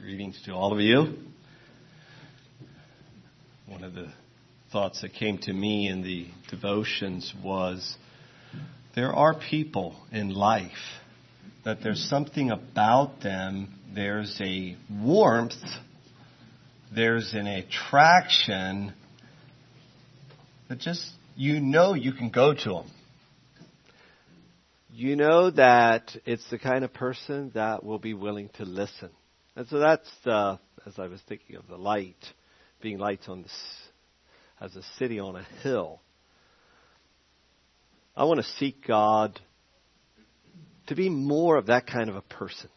Greetings to all of you. One of the thoughts that came to me in the devotions was there are people in life that there's something about them, there's a warmth, there's an attraction that just, you know you can go to them. You know that it's the kind of person that will be willing to listen. And so that's the, as I was thinking of the light, being lights on this, as a city on a hill. I want to seek God to be more of that kind of a person.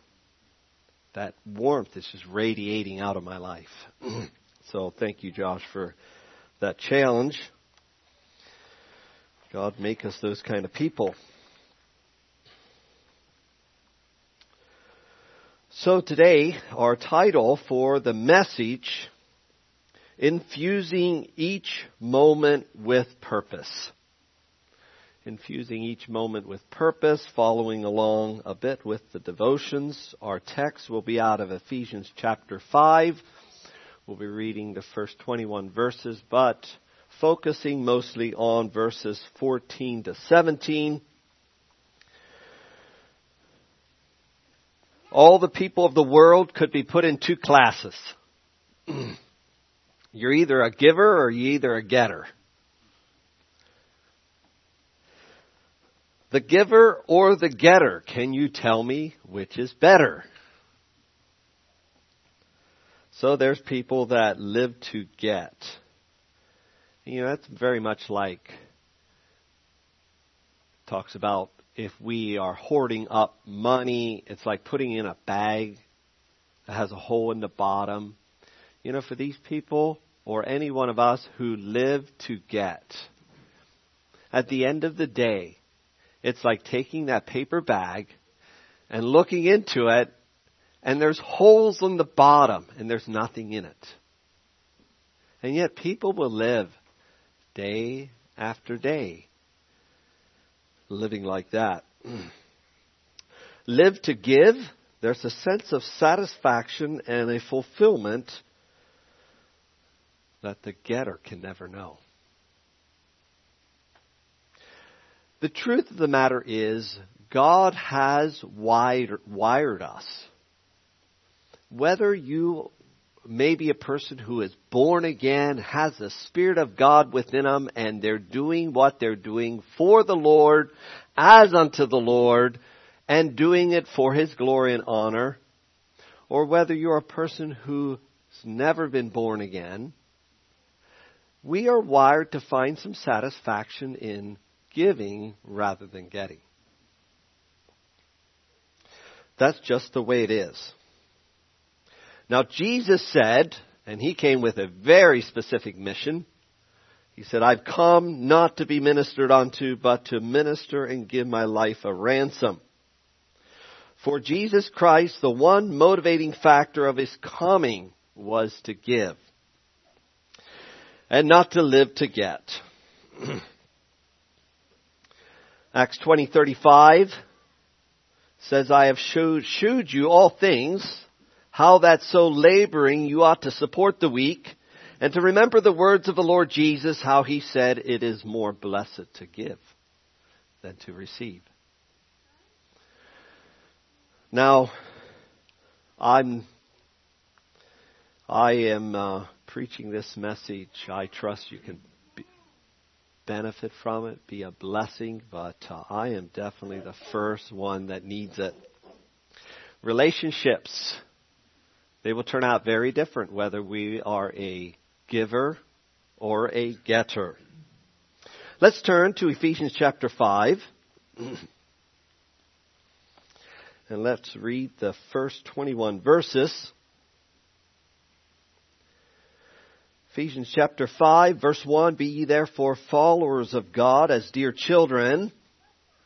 That warmth is just radiating out of my life. so thank you, Josh, for that challenge. God, make us those kind of people. So today, our title for the message, Infusing Each Moment with Purpose. Infusing each moment with purpose, following along a bit with the devotions. Our text will be out of Ephesians chapter 5. We'll be reading the first 21 verses, but focusing mostly on verses 14 to 17. All the people of the world could be put in two classes. you're either a giver or you're either a getter. The giver or the getter, can you tell me which is better? So there's people that live to get. You know, that's very much like talks about if we are hoarding up money, it's like putting in a bag that has a hole in the bottom. You know, for these people or any one of us who live to get, at the end of the day, it's like taking that paper bag and looking into it and there's holes in the bottom and there's nothing in it. And yet people will live day after day living like that. Live to give, there's a sense of satisfaction and a fulfillment that the getter can never know. The truth of the matter is, God has wired, wired us. Whether you maybe a person who is born again, has the Spirit of God within them, and they're doing what they're doing for the Lord, as unto the Lord, and doing it for His glory and honor, or whether you're a person who's never been born again, we are wired to find some satisfaction in giving rather than getting. That's just the way it is. Now Jesus said, and he came with a very specific mission. He said, I've come not to be ministered unto, but to minister and give my life a ransom. For Jesus Christ, the one motivating factor of his coming was to give. And not to live to get. Acts 20:35 says, I have showed, shewed you all things how that so laboring you ought to support the weak, and to remember the words of the Lord Jesus, how he said, it is more blessed to give than to receive. Now, I'm, I am uh, preaching this message. I trust you can be, benefit from it, be a blessing, but uh, I am definitely the first one that needs it. Relationships they will turn out very different whether we are a giver or a getter. Let's turn to Ephesians chapter 5. And let's read the first 21 verses. Ephesians chapter 5 verse 1, Be ye therefore followers of God as dear children,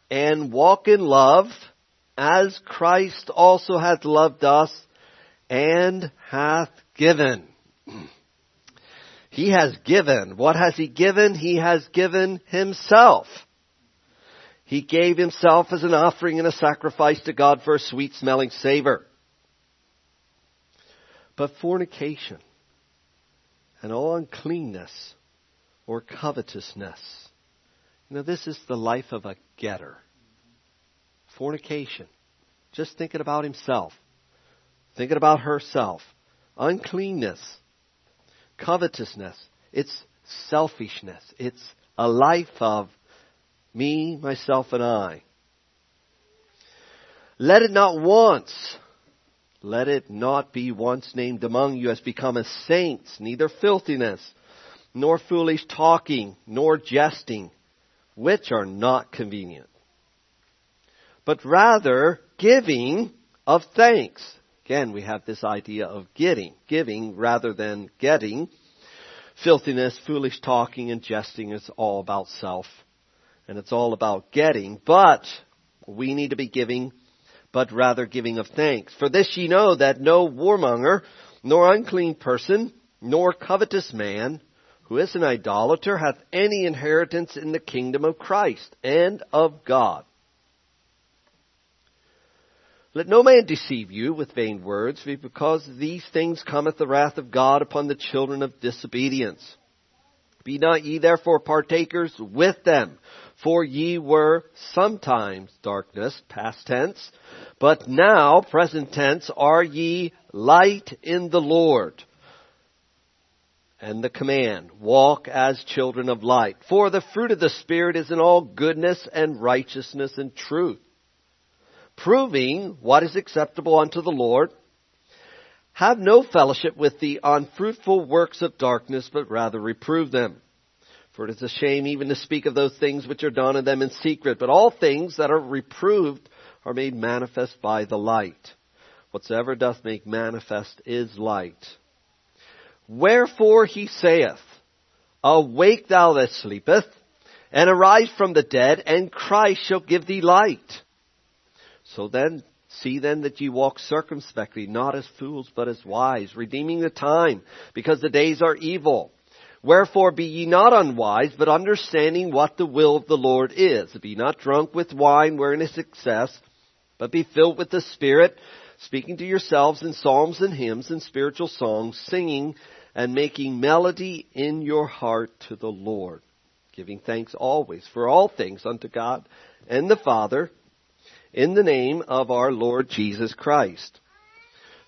and walk in love, as Christ also hath loved us, and hath given. He has given. What has he given? He has given himself. He gave himself as an offering and a sacrifice to God for a sweet smelling savor. But fornication and all uncleanness or covetousness. You know, this is the life of a getter. Fornication. Just thinking about himself. Thinking about herself. Uncleanness. Covetousness. It's selfishness. It's a life of me, myself, and I. Let it not once, let it not be once named among you as become as saints, neither filthiness, nor foolish talking, nor jesting, which are not convenient. But rather giving of thanks. Again, we have this idea of getting, giving rather than getting. Filthiness, foolish talking, and jesting is all about self. And it's all about getting. But we need to be giving, but rather giving of thanks. For this ye know that no warmonger, nor unclean person, nor covetous man, who is an idolater, hath any inheritance in the kingdom of Christ and of God. Let no man deceive you with vain words, for because these things cometh the wrath of God upon the children of disobedience. Be not ye therefore partakers with them, for ye were sometimes darkness, past tense, but now, present tense, are ye light in the Lord and the command, walk as children of light. For the fruit of the Spirit is in all goodness and righteousness and truth, proving what is acceptable unto the Lord. Have no fellowship with the unfruitful works of darkness, but rather reprove them. For it is a shame even to speak of those things which are done in them in secret, but all things that are reproved are made manifest by the light. Whatsoever doth make manifest is light. Wherefore he saith, Awake thou that sleepeth, and arise from the dead, and Christ shall give thee light. So then, see then that ye walk circumspectly, not as fools, but as wise, redeeming the time, because the days are evil. Wherefore be ye not unwise, but understanding what the will of the Lord is. Be not drunk with wine wherein is excess, but be filled with the Spirit, speaking to yourselves in psalms and hymns and spiritual songs, singing and making melody in your heart to the Lord, giving thanks always for all things unto God and the Father in the name of our Lord Jesus Christ,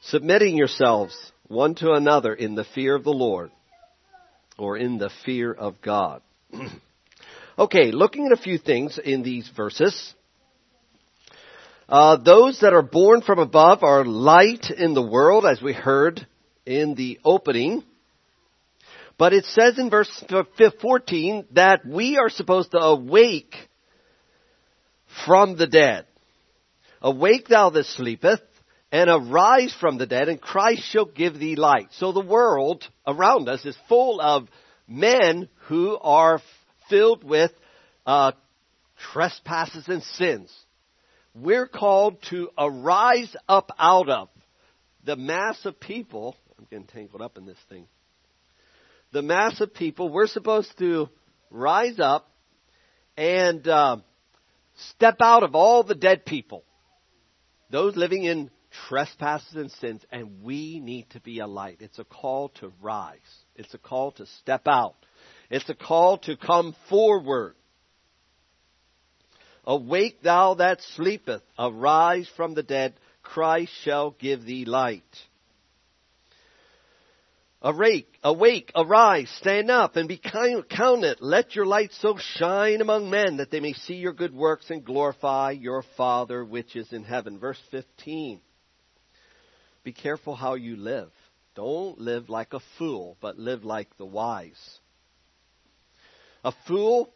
submitting yourselves one to another in the fear of the Lord or in the fear of God. okay, looking at a few things in these verses. Uh, those that are born from above are light in the world, as we heard in the opening. But it says in verse 14 that we are supposed to awake from the dead. Awake thou that sleepeth, and arise from the dead, and Christ shall give thee light. So the world around us is full of men who are filled with uh, trespasses and sins. We're called to arise up out of the mass of people. I'm getting tangled up in this thing the mass of people, we're supposed to rise up and uh, step out of all the dead people, those living in trespasses and sins, and we need to be a light. It's a call to rise. It's a call to step out. It's a call to come forward. Awake thou that sleepeth, arise from the dead, Christ shall give thee light. Awake, awake, arise, stand up, and be counted. Let your light so shine among men that they may see your good works and glorify your Father which is in heaven. Verse 15. Be careful how you live. Don't live like a fool, but live like the wise. A fool,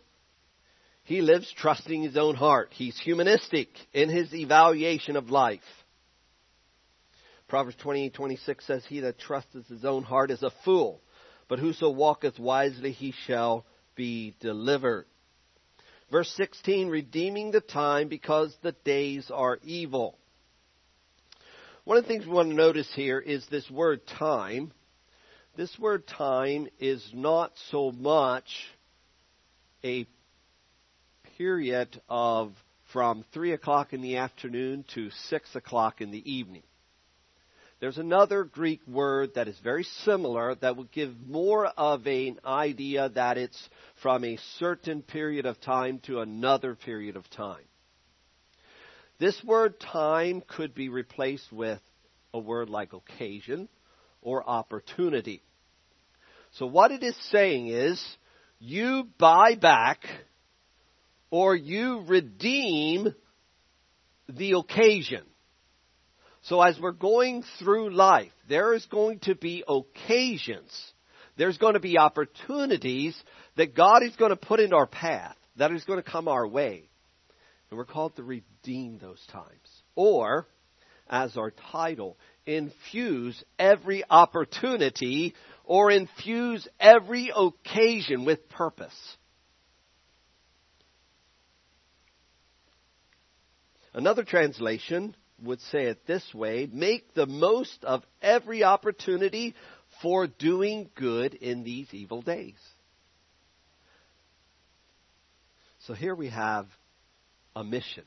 he lives trusting his own heart. He's humanistic in his evaluation of life. Proverbs 28, 26 says, He that trusteth his own heart is a fool, but whoso walketh wisely, he shall be delivered. Verse 16, redeeming the time because the days are evil. One of the things we want to notice here is this word time. This word time is not so much a period of from 3 o'clock in the afternoon to 6 o'clock in the evening. There's another Greek word that is very similar that would give more of an idea that it's from a certain period of time to another period of time. This word time could be replaced with a word like occasion or opportunity. So what it is saying is you buy back or you redeem the occasion. So as we're going through life, there is going to be occasions. There's going to be opportunities that God is going to put in our path, that is going to come our way. And we're called to redeem those times. Or, as our title, infuse every opportunity or infuse every occasion with purpose. Another translation would say it this way make the most of every opportunity for doing good in these evil days. So here we have a mission.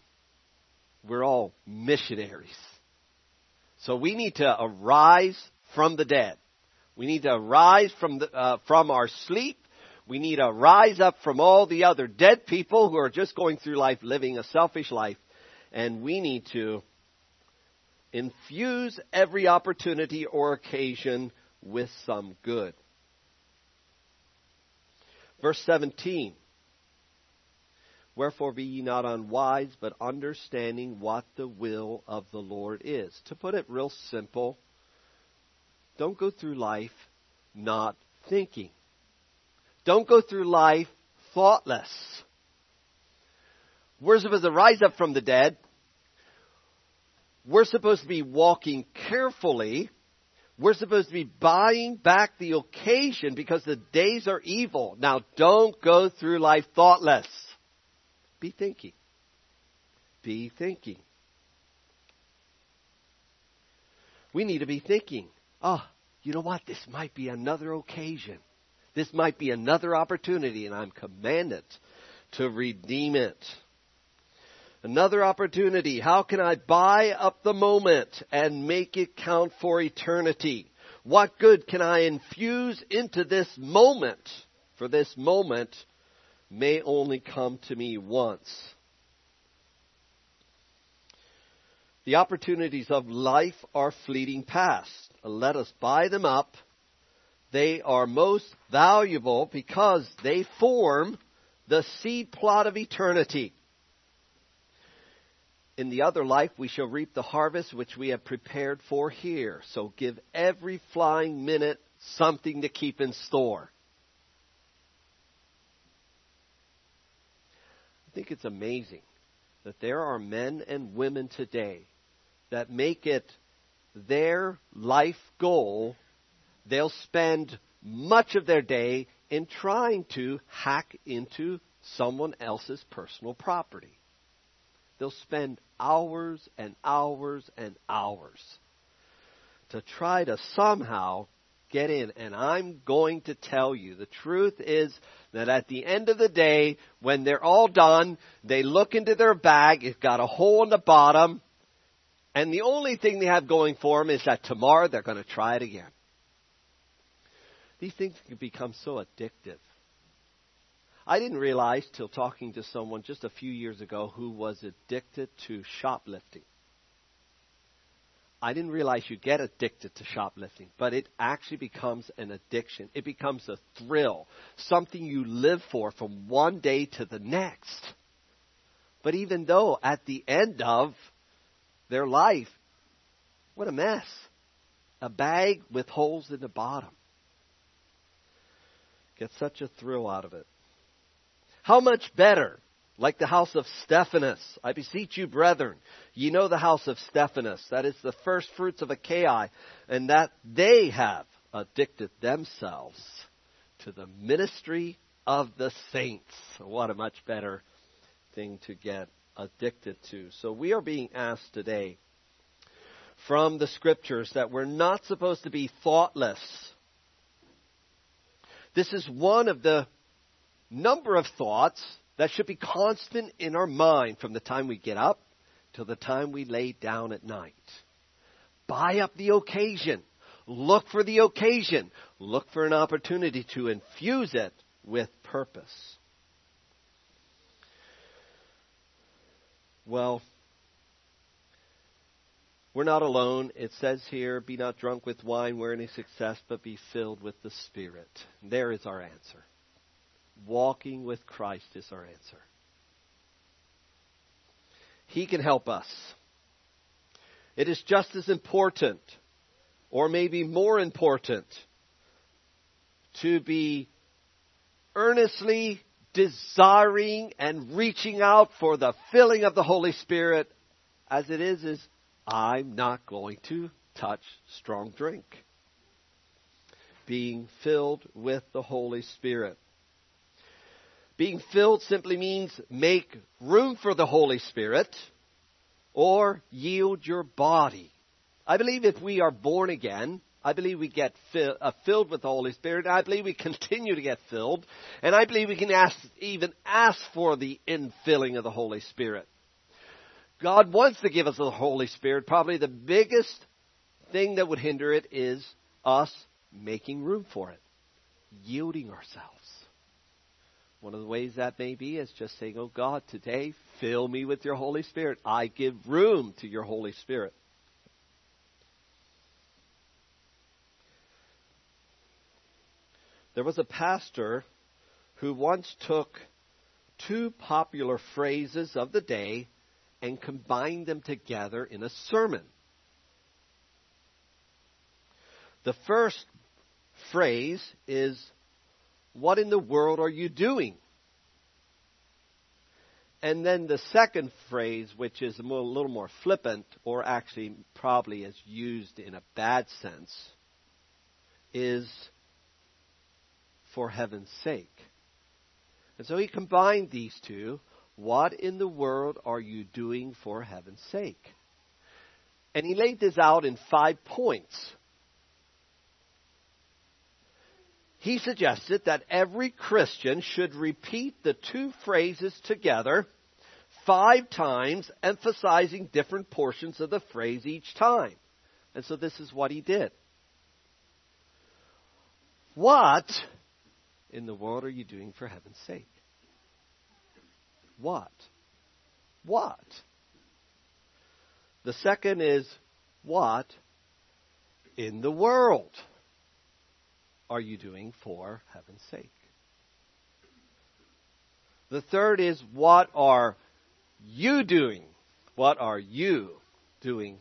We're all missionaries. So we need to arise from the dead. We need to arise from, the, uh, from our sleep. We need to rise up from all the other dead people who are just going through life living a selfish life. And we need to infuse every opportunity or occasion with some good. Verse 17. Wherefore be ye not unwise, but understanding what the will of the Lord is. To put it real simple, don't go through life not thinking. Don't go through life thoughtless. We're supposed to rise up from the dead, we're supposed to be walking carefully. We're supposed to be buying back the occasion because the days are evil. Now don't go through life thoughtless. Be thinking. Be thinking. We need to be thinking, oh, you know what? This might be another occasion. This might be another opportunity, and I'm commanded to redeem it. Another opportunity. How can I buy up the moment and make it count for eternity? What good can I infuse into this moment? For this moment may only come to me once. The opportunities of life are fleeting past. Let us buy them up. They are most valuable because they form the seed plot of eternity in the other life we shall reap the harvest which we have prepared for here. So give every flying minute something to keep in store. I think it's amazing that there are men and women today that make it their life goal. They'll spend much of their day in trying to hack into someone else's personal property. They'll spend hours and hours and hours to try to somehow get in. And I'm going to tell you the truth is that at the end of the day, when they're all done, they look into their bag, it's got a hole in the bottom, and the only thing they have going for them is that tomorrow they're going to try it again. These things can become so addictive. I didn't realize till talking to someone just a few years ago who was addicted to shoplifting. I didn't realize you get addicted to shoplifting, but it actually becomes an addiction. It becomes a thrill, something you live for from one day to the next. But even though at the end of their life, what a mess. A bag with holes in the bottom. Get such a thrill out of it. How much better, like the house of Stephanus. I beseech you, brethren, ye know the house of Stephanus. that is the first fruits of Achaia, and that they have addicted themselves to the ministry of the saints. What a much better thing to get addicted to. So we are being asked today from the scriptures that we're not supposed to be thoughtless. This is one of the number of thoughts that should be constant in our mind from the time we get up till the time we lay down at night. buy up the occasion. Look for the occasion. Look for an opportunity to infuse it with purpose. Well, we're not alone. It says here, be not drunk with wine where any success, but be filled with the Spirit. There is our answer. Walking with Christ is our answer. He can help us. It is just as important, or maybe more important, to be earnestly desiring and reaching out for the filling of the Holy Spirit as it is is I'm not going to touch strong drink. Being filled with the Holy Spirit. Being filled simply means make room for the Holy Spirit or yield your body. I believe if we are born again, I believe we get fill, uh, filled with the Holy Spirit. I believe we continue to get filled. And I believe we can ask, even ask for the infilling of the Holy Spirit. God wants to give us the Holy Spirit. Probably the biggest thing that would hinder it is us making room for it, yielding ourselves. One of the ways that may be is just saying, Oh God, today fill me with your Holy Spirit. I give room to your Holy Spirit. There was a pastor who once took two popular phrases of the day and combined them together in a sermon. The first phrase is what in the world are you doing? And then the second phrase, which is a little more flippant, or actually probably is used in a bad sense, is for heaven's sake. And so he combined these two. What in the world are you doing for heaven's sake? And he laid this out in five points. He suggested that every Christian should repeat the two phrases together five times, emphasizing different portions of the phrase each time. And so this is what he did. What in the world are you doing for heaven's sake? What? What? The second is what in the world? Are you doing for heaven's sake? The third is, what are you doing? What are you doing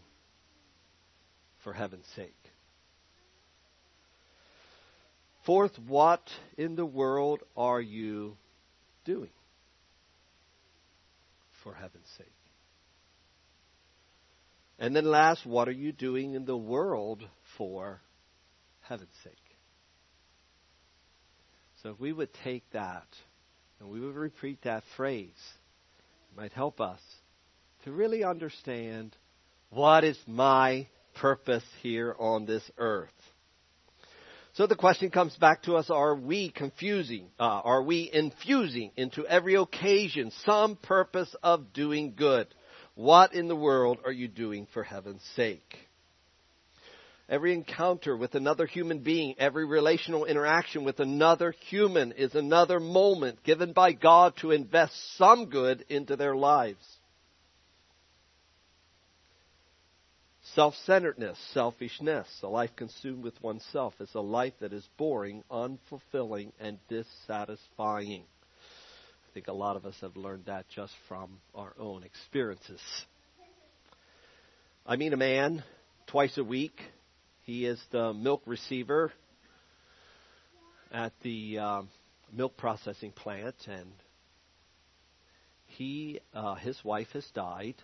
for heaven's sake? Fourth, what in the world are you doing for heaven's sake? And then last, what are you doing in the world for heaven's sake? So if we would take that and we would repeat that phrase, it might help us to really understand what is my purpose here on this earth. So the question comes back to us, are we confusing, uh, are we infusing into every occasion some purpose of doing good? What in the world are you doing for heaven's sake? Every encounter with another human being, every relational interaction with another human is another moment given by God to invest some good into their lives. Self centeredness, selfishness, a life consumed with oneself is a life that is boring, unfulfilling, and dissatisfying. I think a lot of us have learned that just from our own experiences. I meet a man twice a week he is the milk receiver at the uh, milk processing plant, and he, uh, his wife has died,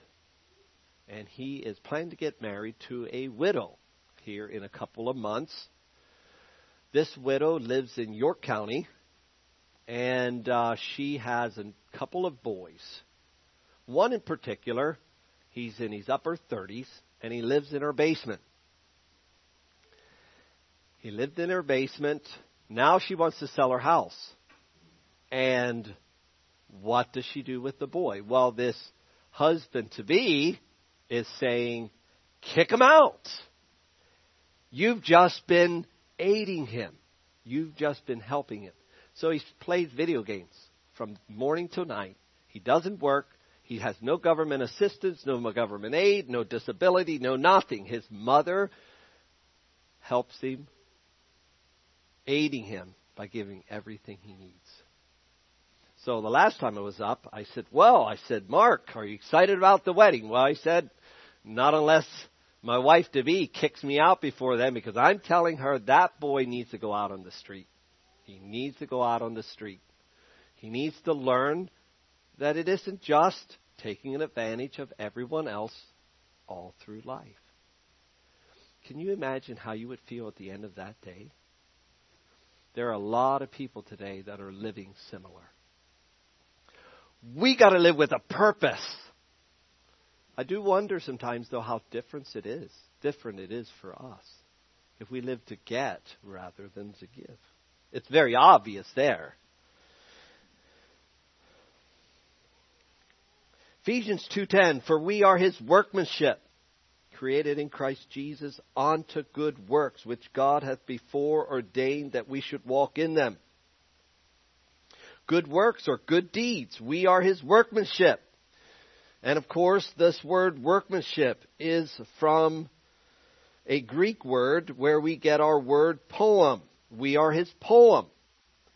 and he is planning to get married to a widow here in a couple of months. This widow lives in York County, and uh, she has a couple of boys. One in particular, he's in his upper 30s, and he lives in her basement. He lived in her basement. Now she wants to sell her house. And what does she do with the boy? Well, this husband to be is saying, kick him out. You've just been aiding him. You've just been helping him. So he plays video games from morning till night. He doesn't work. He has no government assistance, no government aid, no disability, no nothing. His mother helps him, aiding him by giving everything he needs. So the last time I was up, I said, Well, I said, Mark, are you excited about the wedding? Well, I said, Not unless my wife to be kicks me out before then because I'm telling her that boy needs to go out on the street. He needs to go out on the street. He needs to learn that it isn't just taking an advantage of everyone else all through life. Can you imagine how you would feel at the end of that day? There are a lot of people today that are living similar. We got to live with a purpose. I do wonder sometimes though how different it is, different it is for us if we live to get rather than to give. It's very obvious there. Ephesians 2:10 For we are his workmanship created in Christ Jesus unto good works which God hath before ordained that we should walk in them. Good works or good deeds. We are his workmanship and of course, this word workmanship is from a Greek word where we get our word poem. We are his poem.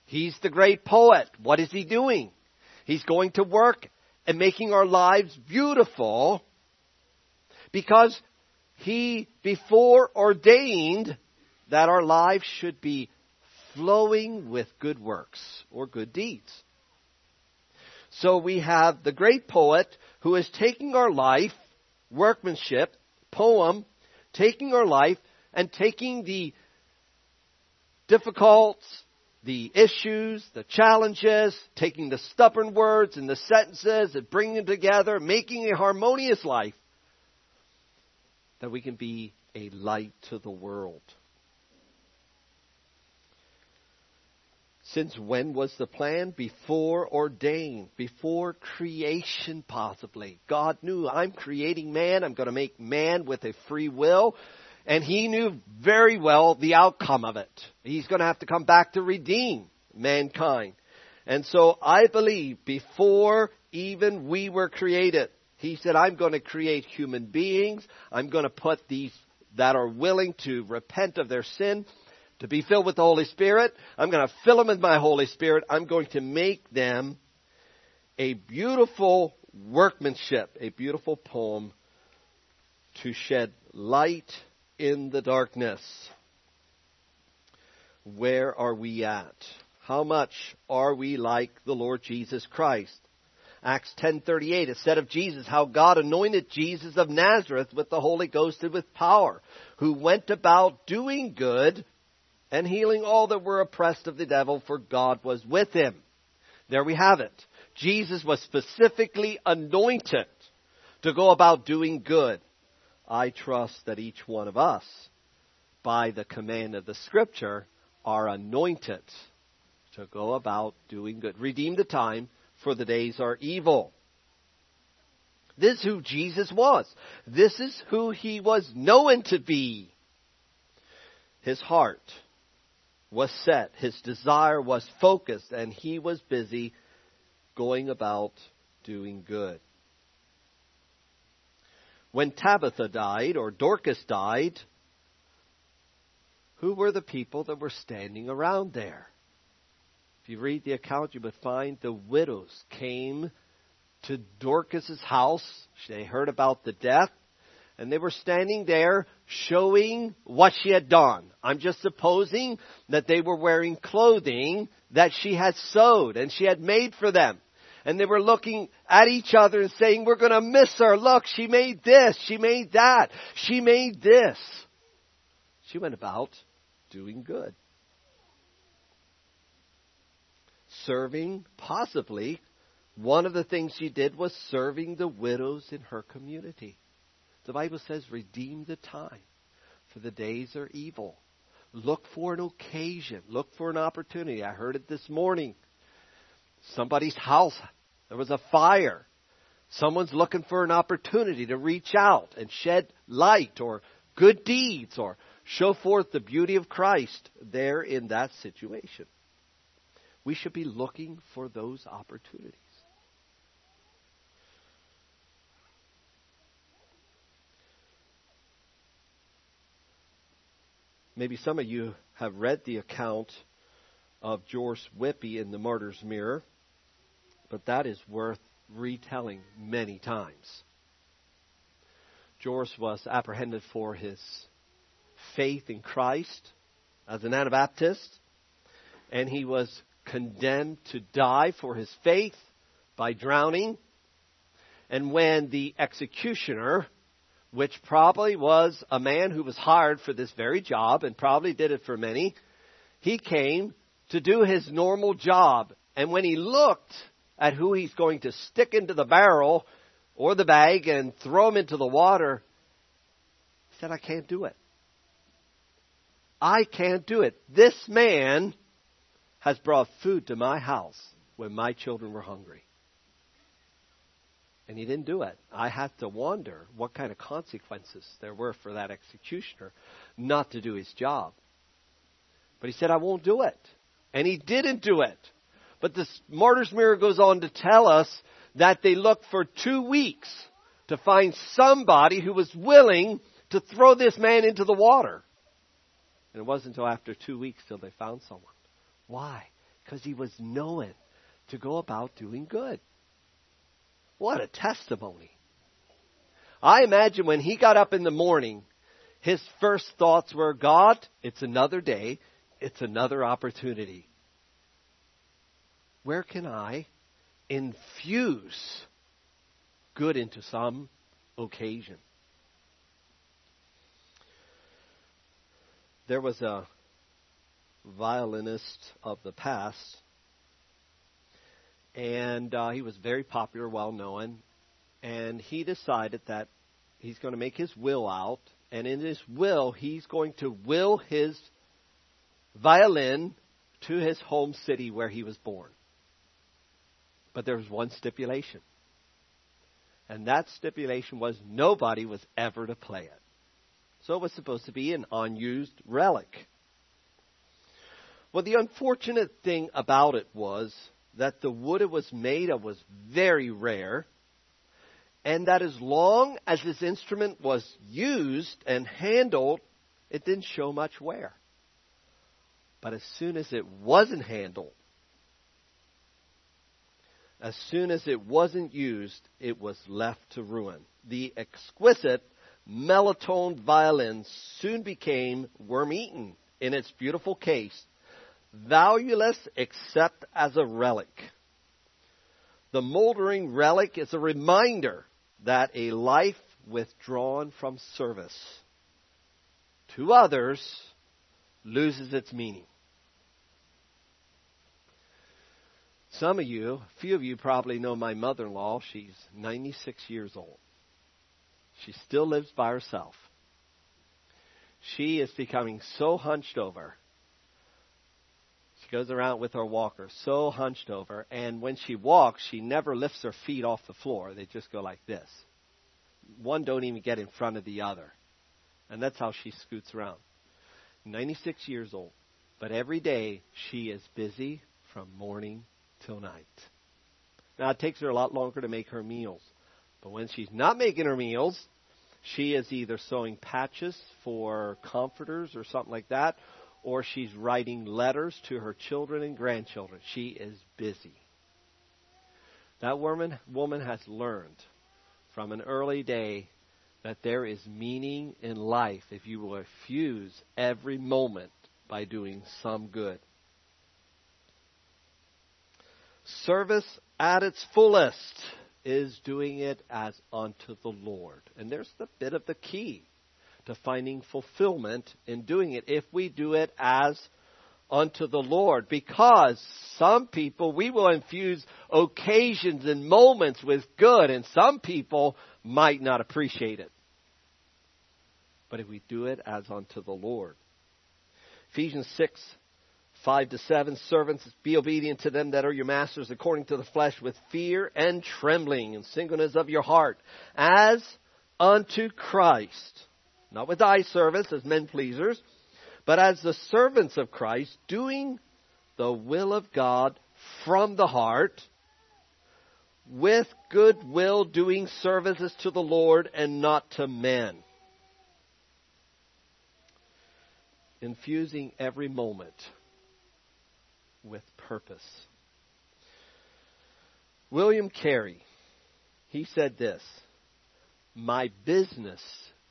He's the great poet. What is he doing? He's going to work and making our lives beautiful because he before ordained that our lives should be flowing with good works or good deeds. So we have the great poet who is taking our life, workmanship, poem, taking our life and taking the difficult, the issues, the challenges, taking the stubborn words and the sentences and bringing them together, making a harmonious life that we can be a light to the world. Since when was the plan? Before ordained, before creation possibly. God knew I'm creating man, I'm going to make man with a free will, and he knew very well the outcome of it. He's going to have to come back to redeem mankind. And so I believe before even we were created, he said, I'm going to create human beings. I'm going to put these that are willing to repent of their sin to be filled with the Holy Spirit. I'm going to fill them with my Holy Spirit. I'm going to make them a beautiful workmanship, a beautiful poem to shed light in the darkness. Where are we at? How much are we like the Lord Jesus Christ? Acts 10:38 it said of Jesus how God anointed Jesus of Nazareth with the Holy Ghost and with power who went about doing good and healing all that were oppressed of the devil, for God was with him. There we have it. Jesus was specifically anointed to go about doing good. I trust that each one of us, by the command of the Scripture, are anointed to go about doing good. Redeem the time, for the days are evil. This is who Jesus was. This is who he was known to be. His heart was set, his desire was focused, and he was busy going about doing good. When Tabitha died, or Dorcas died, who were the people that were standing around there? If you read the account, you would find the widows came to Dorcas's house. They heard about the death and they were standing there showing what she had done. I'm just supposing that they were wearing clothing that she had sewed and she had made for them. And they were looking at each other and saying, we're gonna miss her. Look, she made this, she made that, she made this. She went about doing good. Serving, possibly, one of the things she did was serving the widows in her community. The Bible says, redeem the time, for the days are evil. Look for an occasion. Look for an opportunity. I heard it this morning. Somebody's house, there was a fire. Someone's looking for an opportunity to reach out and shed light or good deeds or show forth the beauty of Christ there in that situation. We should be looking for those opportunities. Maybe some of you have read the account of George Wippe in The Martyr's Mirror, but that is worth retelling many times. George was apprehended for his faith in Christ as an Anabaptist, and he was condemned to die for his faith by drowning. And when the executioner which probably was a man who was hired for this very job and probably did it for many. He came to do his normal job. And when he looked at who he's going to stick into the barrel or the bag and throw him into the water, he said, I can't do it. I can't do it. This man has brought food to my house when my children were hungry and he didn't do it. I had to wonder what kind of consequences there were for that executioner not to do his job. But he said, I won't do it. And he didn't do it. But the martyr's mirror goes on to tell us that they looked for two weeks to find somebody who was willing to throw this man into the water. And it wasn't until after two weeks till they found someone. Why? Because he was knowing to go about doing good. What a testimony. I imagine when he got up in the morning, his first thoughts were, God, it's another day. It's another opportunity. Where can I infuse good into some occasion? There was a violinist of the past and uh, he was very popular, well known. And he decided that he's going to make his will out, and in his will, he's going to will his violin to his home city where he was born. But there was one stipulation. And that stipulation was nobody was ever to play it. So it was supposed to be an unused relic. Well, the unfortunate thing about it was that the wood it was made of was very rare, and that as long as this instrument was used and handled, it didn't show much wear. But as soon as it wasn't handled, as soon as it wasn't used, it was left to ruin. The exquisite melotone violin soon became worm eaten in its beautiful case valueless except as a relic. The moldering relic is a reminder that a life withdrawn from service to others loses its meaning. Some of you, a few of you probably know my mother in law. She's 96 years old. She still lives by herself. She is becoming so hunched over goes around with her walker so hunched over, and when she walks, she never lifts her feet off the floor. They just go like this. One don't even get in front of the other. And that's how she scoots around. 96 years old. But every day she is busy from morning till night. Now it takes her a lot longer to make her meals. But when she's not making her meals, she is either sewing patches for comforters or something like that, or she's writing letters to her children and grandchildren. She is busy. That woman, woman has learned from an early day that there is meaning in life if you will infuse every moment by doing some good. Service at its fullest is doing it as unto the Lord. And there's the bit of the key to finding fulfillment in doing it if we do it as unto the Lord. Because some people, we will infuse occasions and moments with good, and some people might not appreciate it. But if we do it as unto the Lord. Ephesians 6, 5 to 7, servants, be obedient to them that are your masters according to the flesh with fear and trembling and singleness of your heart, as unto Christ not with eye service as men pleasers, but as the servants of Christ, doing the will of God from the heart, with good will doing services to the Lord and not to men. Infusing every moment with purpose. William Carey, he said this My business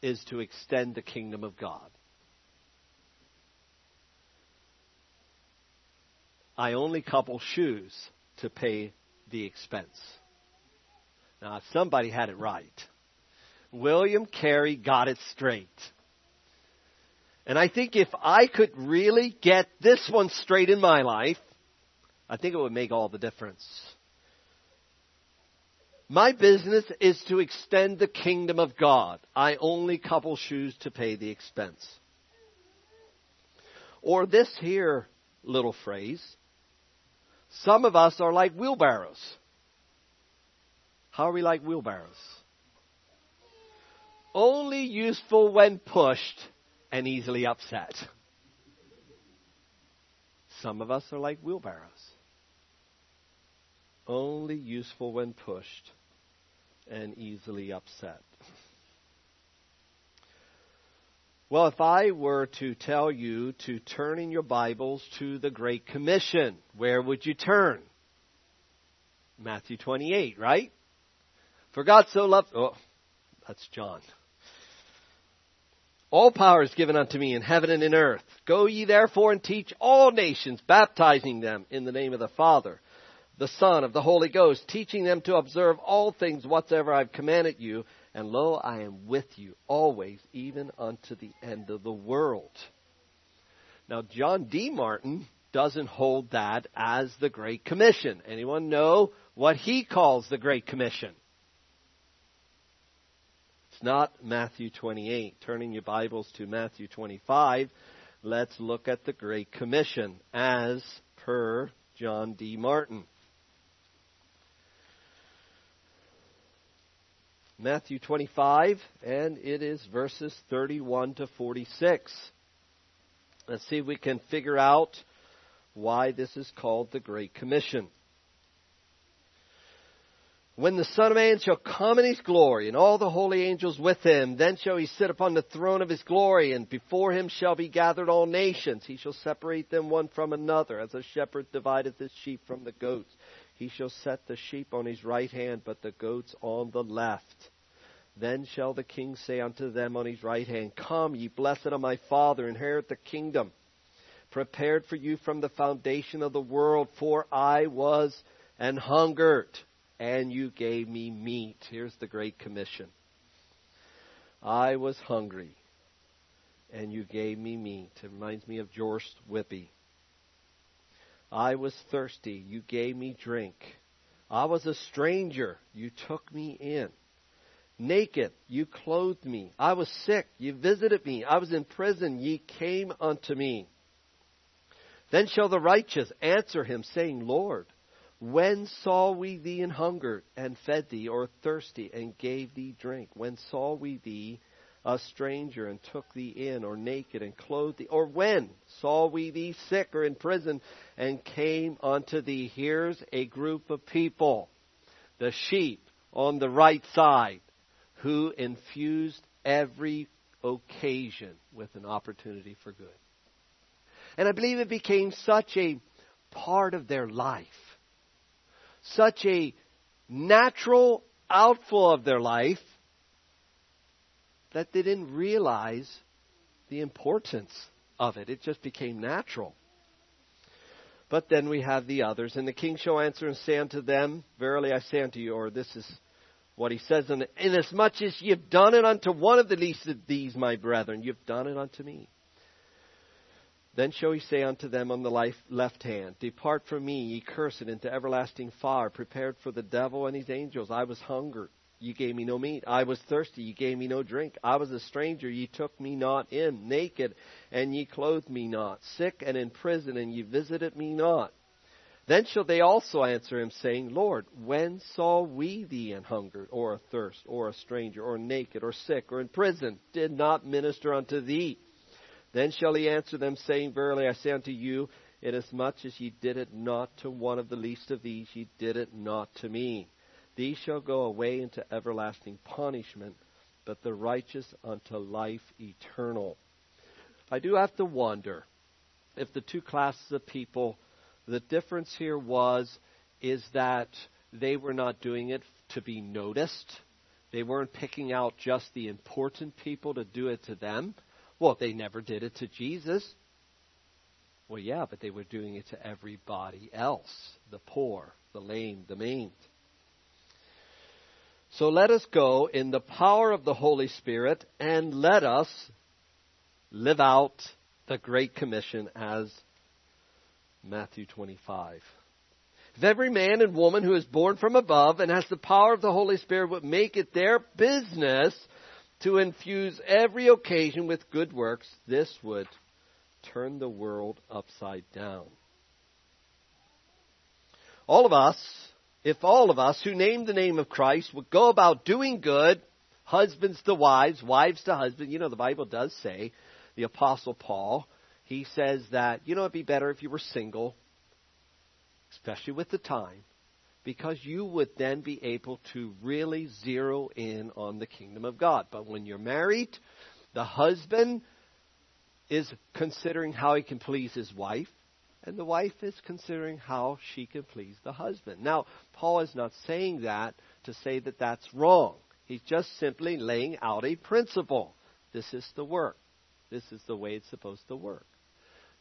is to extend the kingdom of God. I only couple shoes to pay the expense. Now, somebody had it right. William Carey got it straight. And I think if I could really get this one straight in my life, I think it would make all the difference. My business is to extend the kingdom of God. I only couple shoes to pay the expense. Or this here little phrase. Some of us are like wheelbarrows. How are we like wheelbarrows? Only useful when pushed and easily upset. Some of us are like wheelbarrows. Only useful when pushed and easily upset. Well, if I were to tell you to turn in your Bibles to the Great Commission, where would you turn? Matthew 28, right? For God so loved, oh, that's John. All power is given unto me in heaven and in earth. Go ye therefore and teach all nations, baptizing them in the name of the Father, the Son, of the Holy Ghost, teaching them to observe all things whatsoever I've commanded you. And lo, I am with you always, even unto the end of the world. Now, John D. Martin doesn't hold that as the Great Commission. Anyone know what he calls the Great Commission? It's not Matthew 28. Turning your Bibles to Matthew 25, let's look at the Great Commission as per John D. Martin. Matthew 25, and it is verses 31 to 46. Let's see if we can figure out why this is called the Great Commission. When the Son of Man shall come in his glory, and all the holy angels with him, then shall he sit upon the throne of his glory, and before him shall be gathered all nations. He shall separate them one from another, as a shepherd divideth his sheep from the goats. He shall set the sheep on his right hand, but the goats on the left. Then shall the king say unto them on his right hand, Come, ye blessed of my Father, inherit the kingdom, prepared for you from the foundation of the world, for I was and hungered, and you gave me meat. Here's the Great Commission. I was hungry, and you gave me meat. It reminds me of George Wippe. I was thirsty, you gave me drink. I was a stranger, you took me in. Naked, you clothed me. I was sick, you visited me. I was in prison, ye came unto me. Then shall the righteous answer him, saying, Lord, when saw we thee in hunger and fed thee, or thirsty and gave thee drink? When saw we thee a stranger and took thee in, or naked and clothed thee? Or when saw we thee sick or in prison and came unto thee? Here's a group of people, the sheep on the right side, who infused every occasion with an opportunity for good. And I believe it became such a part of their life, such a natural outflow of their life, that they didn't realize the importance of it. It just became natural. But then we have the others. And the king shall answer and say unto them, Verily I say unto you, or this is what he says, in, inasmuch as ye have done it unto one of the least of these, my brethren, you've done it unto me. Then shall he say unto them on the life, left hand, Depart from me, ye cursed, into everlasting fire, prepared for the devil and his angels. I was hungry, ye gave me no meat. I was thirsty, ye gave me no drink. I was a stranger, ye took me not in. Naked, and ye clothed me not. Sick and in prison, and ye visited me not. Then shall they also answer him, saying, Lord, when saw we thee an hungered, or athirst, or a stranger, or naked, or sick, or in prison, did not minister unto thee? Then shall he answer them, saying, Verily I say unto you, inasmuch as ye did it not to one of the least of these, ye did it not to me. These shall go away into everlasting punishment, but the righteous unto life eternal. I do have to wonder if the two classes of people the difference here was is that they were not doing it to be noticed. They weren't picking out just the important people to do it to them. Well, they never did it to Jesus. Well, yeah, but they were doing it to everybody else the poor, the lame, the maimed. So let us go in the power of the Holy Spirit and let us live out the Great Commission as Matthew 25. If every man and woman who is born from above and has the power of the Holy Spirit would make it their business to infuse every occasion with good works, this would turn the world upside down. All of us, if all of us who name the name of Christ would go about doing good, husbands to wives, wives to husbands, you know the Bible does say, the apostle Paul, he says that, you know, it'd be better if you were single, especially with the time, because you would then be able to really zero in on the kingdom of God. But when you're married, the husband is considering how he can please his wife, and the wife is considering how she can please the husband. Now, Paul is not saying that to say that that's wrong. He's just simply laying out a principle. This is the work. This is the way it's supposed to work.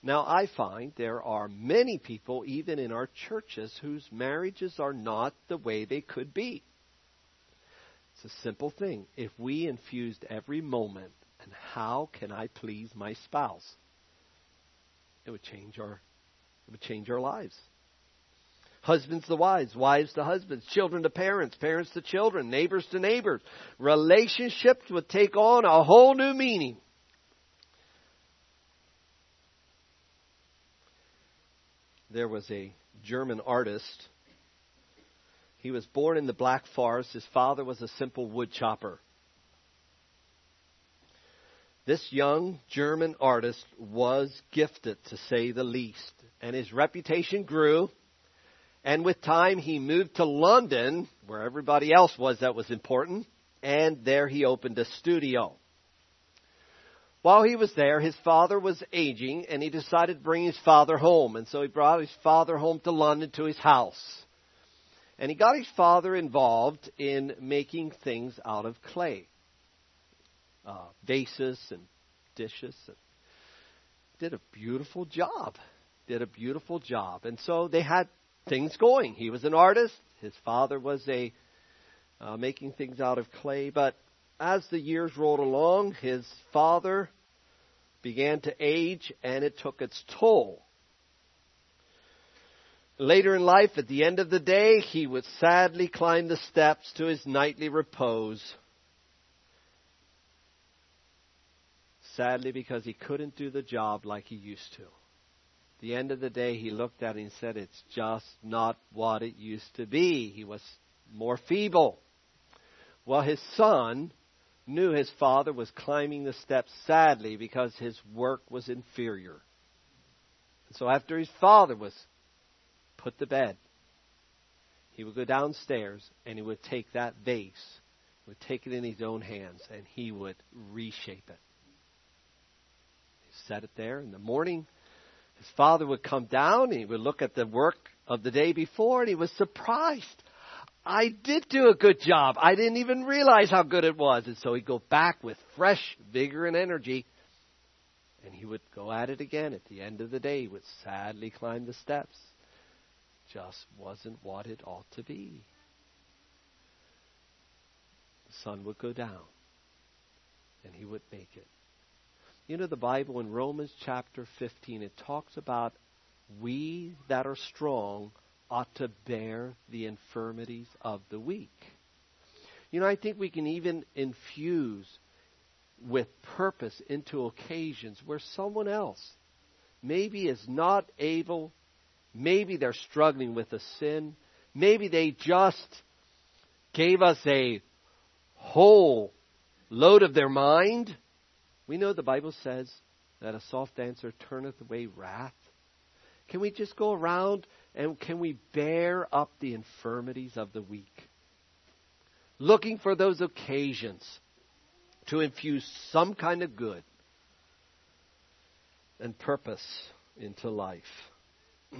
Now, I find there are many people, even in our churches, whose marriages are not the way they could be. It's a simple thing. If we infused every moment, and how can I please my spouse? It would change our, it would change our lives. Husbands to wives, wives to husbands, children to parents, parents to children, neighbors to neighbors. Relationships would take on a whole new meaning. There was a German artist. He was born in the Black Forest. His father was a simple wood chopper. This young German artist was gifted, to say the least, and his reputation grew. And with time, he moved to London, where everybody else was that was important, and there he opened a studio. While he was there, his father was aging and he decided to bring his father home. And so he brought his father home to London to his house. And he got his father involved in making things out of clay uh, vases and dishes. And did a beautiful job. Did a beautiful job. And so they had things going. He was an artist. His father was a uh, making things out of clay. But as the years rolled along, his father began to age and it took its toll. Later in life, at the end of the day, he would sadly climb the steps to his nightly repose. Sadly, because he couldn't do the job like he used to. At the end of the day, he looked at it and said, It's just not what it used to be. He was more feeble. Well, his son knew his father was climbing the steps sadly because his work was inferior. And so after his father was put to bed, he would go downstairs and he would take that vase, would take it in his own hands, and he would reshape it. He set it there in the morning. His father would come down and he would look at the work of the day before and he was surprised. I did do a good job. I didn't even realize how good it was. And so he'd go back with fresh vigor and energy. And he would go at it again. At the end of the day, he would sadly climb the steps. Just wasn't what it ought to be. The sun would go down. And he would make it. You know, the Bible in Romans chapter 15, it talks about we that are strong ought to bear the infirmities of the weak. You know, I think we can even infuse with purpose into occasions where someone else maybe is not able Maybe they're struggling with a sin. Maybe they just gave us a whole load of their mind. We know the Bible says that a soft answer turneth away wrath. Can we just go around and can we bear up the infirmities of the weak? Looking for those occasions to infuse some kind of good and purpose into life.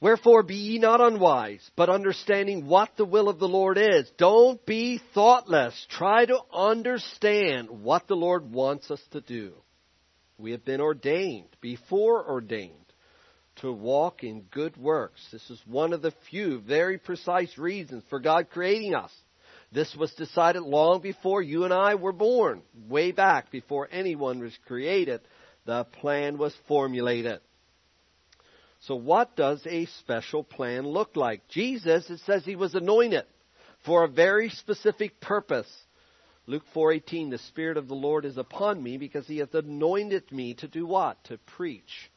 Wherefore be ye not unwise, but understanding what the will of the Lord is. Don't be thoughtless. Try to understand what the Lord wants us to do. We have been ordained, before ordained, to walk in good works. This is one of the few very precise reasons for God creating us. This was decided long before you and I were born, way back before anyone was created. The plan was formulated. So what does a special plan look like? Jesus, it says he was anointed for a very specific purpose. Luke 4:18 The spirit of the Lord is upon me because he hath anointed me to do what? To preach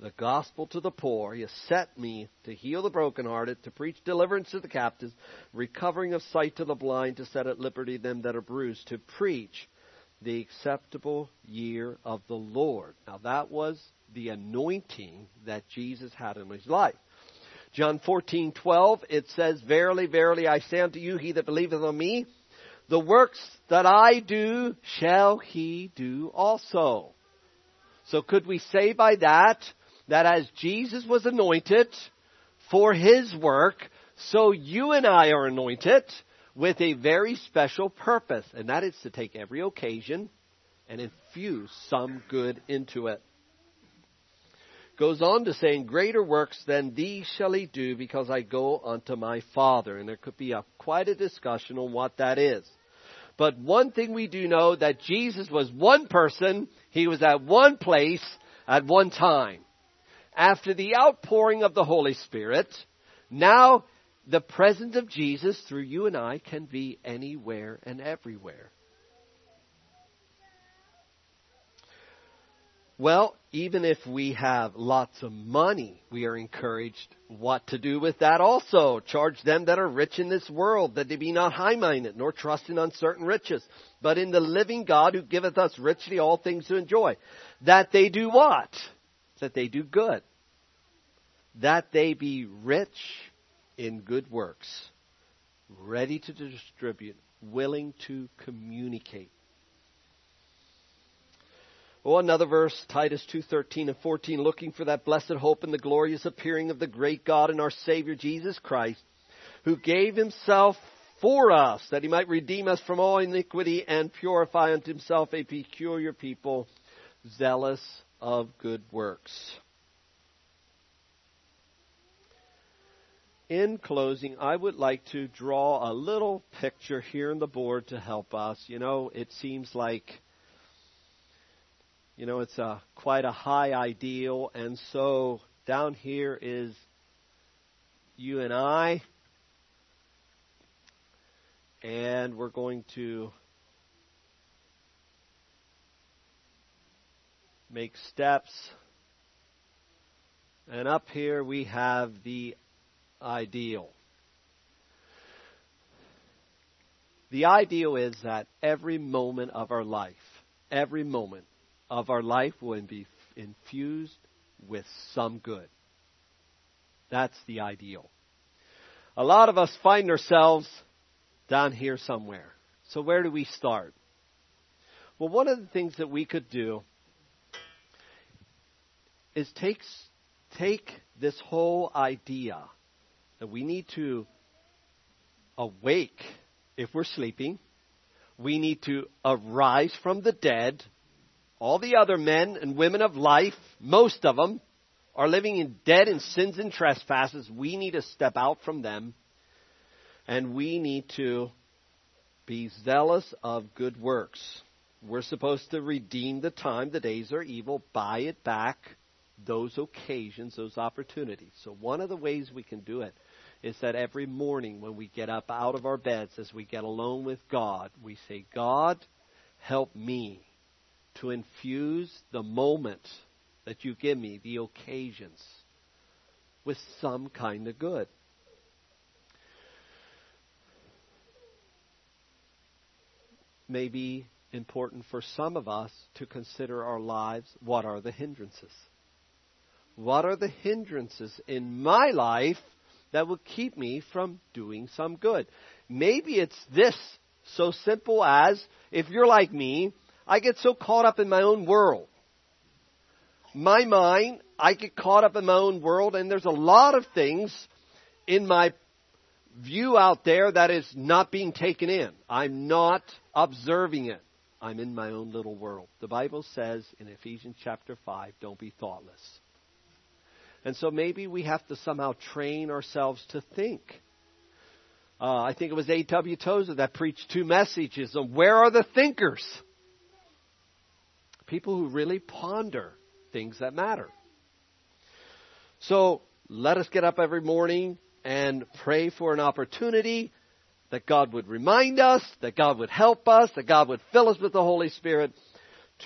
the gospel to the poor. He has set me to heal the brokenhearted, to preach deliverance to the captives, recovering of sight to the blind, to set at liberty them that are bruised, to preach the acceptable year of the Lord. Now that was the anointing that Jesus had in his life. John 14:12 it says verily verily I say unto you he that believeth on me the works that I do shall he do also. So could we say by that that as Jesus was anointed for his work so you and I are anointed with a very special purpose and that is to take every occasion and infuse some good into it goes on to saying, Greater works than these shall he do because I go unto my Father. And there could be a, quite a discussion on what that is. But one thing we do know that Jesus was one person, he was at one place at one time. After the outpouring of the Holy Spirit, now the presence of Jesus through you and I can be anywhere and everywhere. Well, even if we have lots of money, we are encouraged what to do with that also. Charge them that are rich in this world, that they be not high minded, nor trust in uncertain riches, but in the living God who giveth us richly all things to enjoy. That they do what? That they do good. That they be rich in good works, ready to distribute, willing to communicate. Oh, another verse, Titus 2:13 and 14, looking for that blessed hope and the glorious appearing of the great God and our Savior Jesus Christ, who gave himself for us that he might redeem us from all iniquity and purify unto himself a peculiar people, zealous of good works. In closing, I would like to draw a little picture here on the board to help us. You know, it seems like you know, it's a quite a high ideal, and so down here is you and I, and we're going to make steps. And up here we have the ideal. The ideal is that every moment of our life, every moment, of our life will be infused with some good. That's the ideal. A lot of us find ourselves down here somewhere. So where do we start? Well, one of the things that we could do is take, take this whole idea that we need to awake if we're sleeping. We need to arise from the dead all the other men and women of life, most of them, are living in dead in sins and trespasses. We need to step out from them and we need to be zealous of good works. We're supposed to redeem the time, the days are evil, buy it back, those occasions, those opportunities. So one of the ways we can do it is that every morning when we get up out of our beds, as we get alone with God, we say, God, help me to infuse the moment that you give me, the occasions, with some kind of good. May be important for some of us to consider our lives. What are the hindrances? What are the hindrances in my life that will keep me from doing some good? Maybe it's this so simple as if you're like me, I get so caught up in my own world. My mind, I get caught up in my own world, and there's a lot of things in my view out there that is not being taken in. I'm not observing it. I'm in my own little world. The Bible says in Ephesians chapter 5, don't be thoughtless. And so maybe we have to somehow train ourselves to think. Uh, I think it was A.W. Tozer that preached two messages on where are the thinkers? People who really ponder things that matter. So let us get up every morning and pray for an opportunity that God would remind us, that God would help us, that God would fill us with the Holy Spirit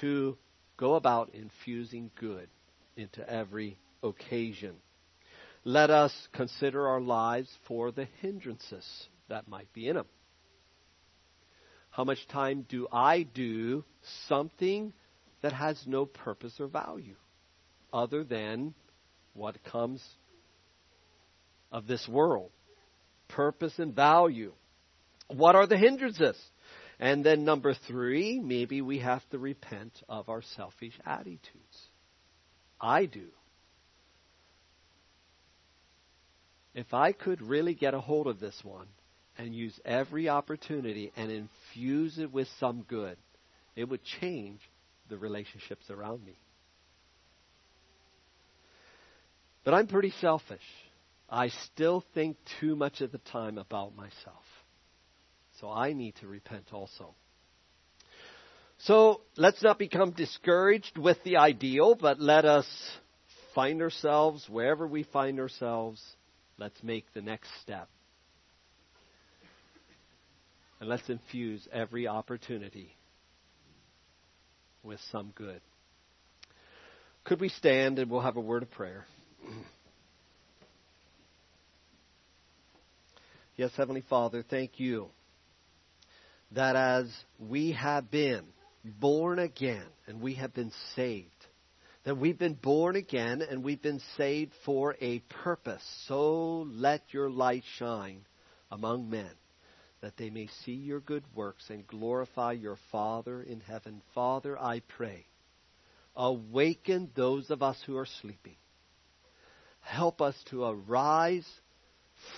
to go about infusing good into every occasion. Let us consider our lives for the hindrances that might be in them. How much time do I do something that has no purpose or value other than what comes of this world? Purpose and value. What are the hindrances? And then number three, maybe we have to repent of our selfish attitudes. I do. If I could really get a hold of this one and use every opportunity and infuse it with some good, it would change the relationships around me. But I'm pretty selfish. I still think too much of the time about myself. So I need to repent also. So let's not become discouraged with the ideal, but let us find ourselves wherever we find ourselves. Let's make the next step. And let's infuse every opportunity with some good. Could we stand and we'll have a word of prayer? Yes, Heavenly Father, thank you that as we have been born again and we have been saved, that we've been born again and we've been saved for a purpose. So let your light shine among men that they may see your good works and glorify your Father in heaven. Father, I pray, awaken those of us who are sleeping. Help us to arise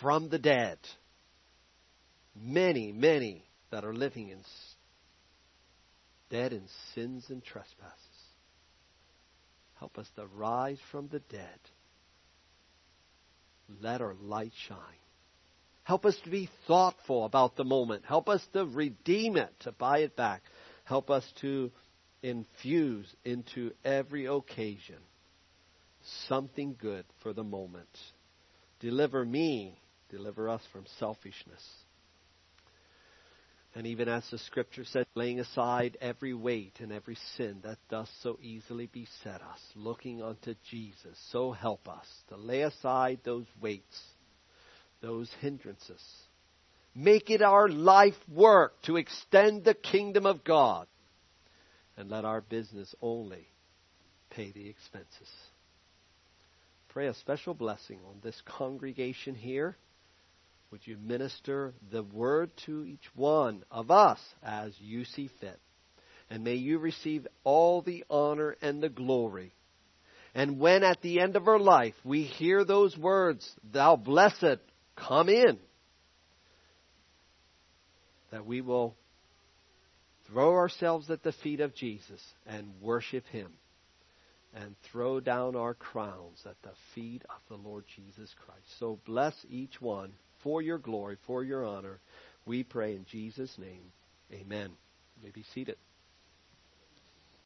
from the dead many, many that are living in dead in sins and trespasses. Help us to rise from the dead. Let our light shine. Help us to be thoughtful about the moment. Help us to redeem it, to buy it back. Help us to infuse into every occasion something good for the moment. Deliver me, deliver us from selfishness. And even as the scripture said, laying aside every weight and every sin that does so easily beset us, looking unto Jesus, so help us to lay aside those weights, those hindrances. Make it our life work to extend the kingdom of God. And let our business only pay the expenses. Pray a special blessing on this congregation here would you minister the word to each one of us as you see fit? And may you receive all the honor and the glory. And when at the end of our life we hear those words, Thou blessed, come in, that we will throw ourselves at the feet of Jesus and worship Him and throw down our crowns at the feet of the Lord Jesus Christ. So bless each one for your glory, for your honor. We pray in Jesus' name. Amen. You may be seated.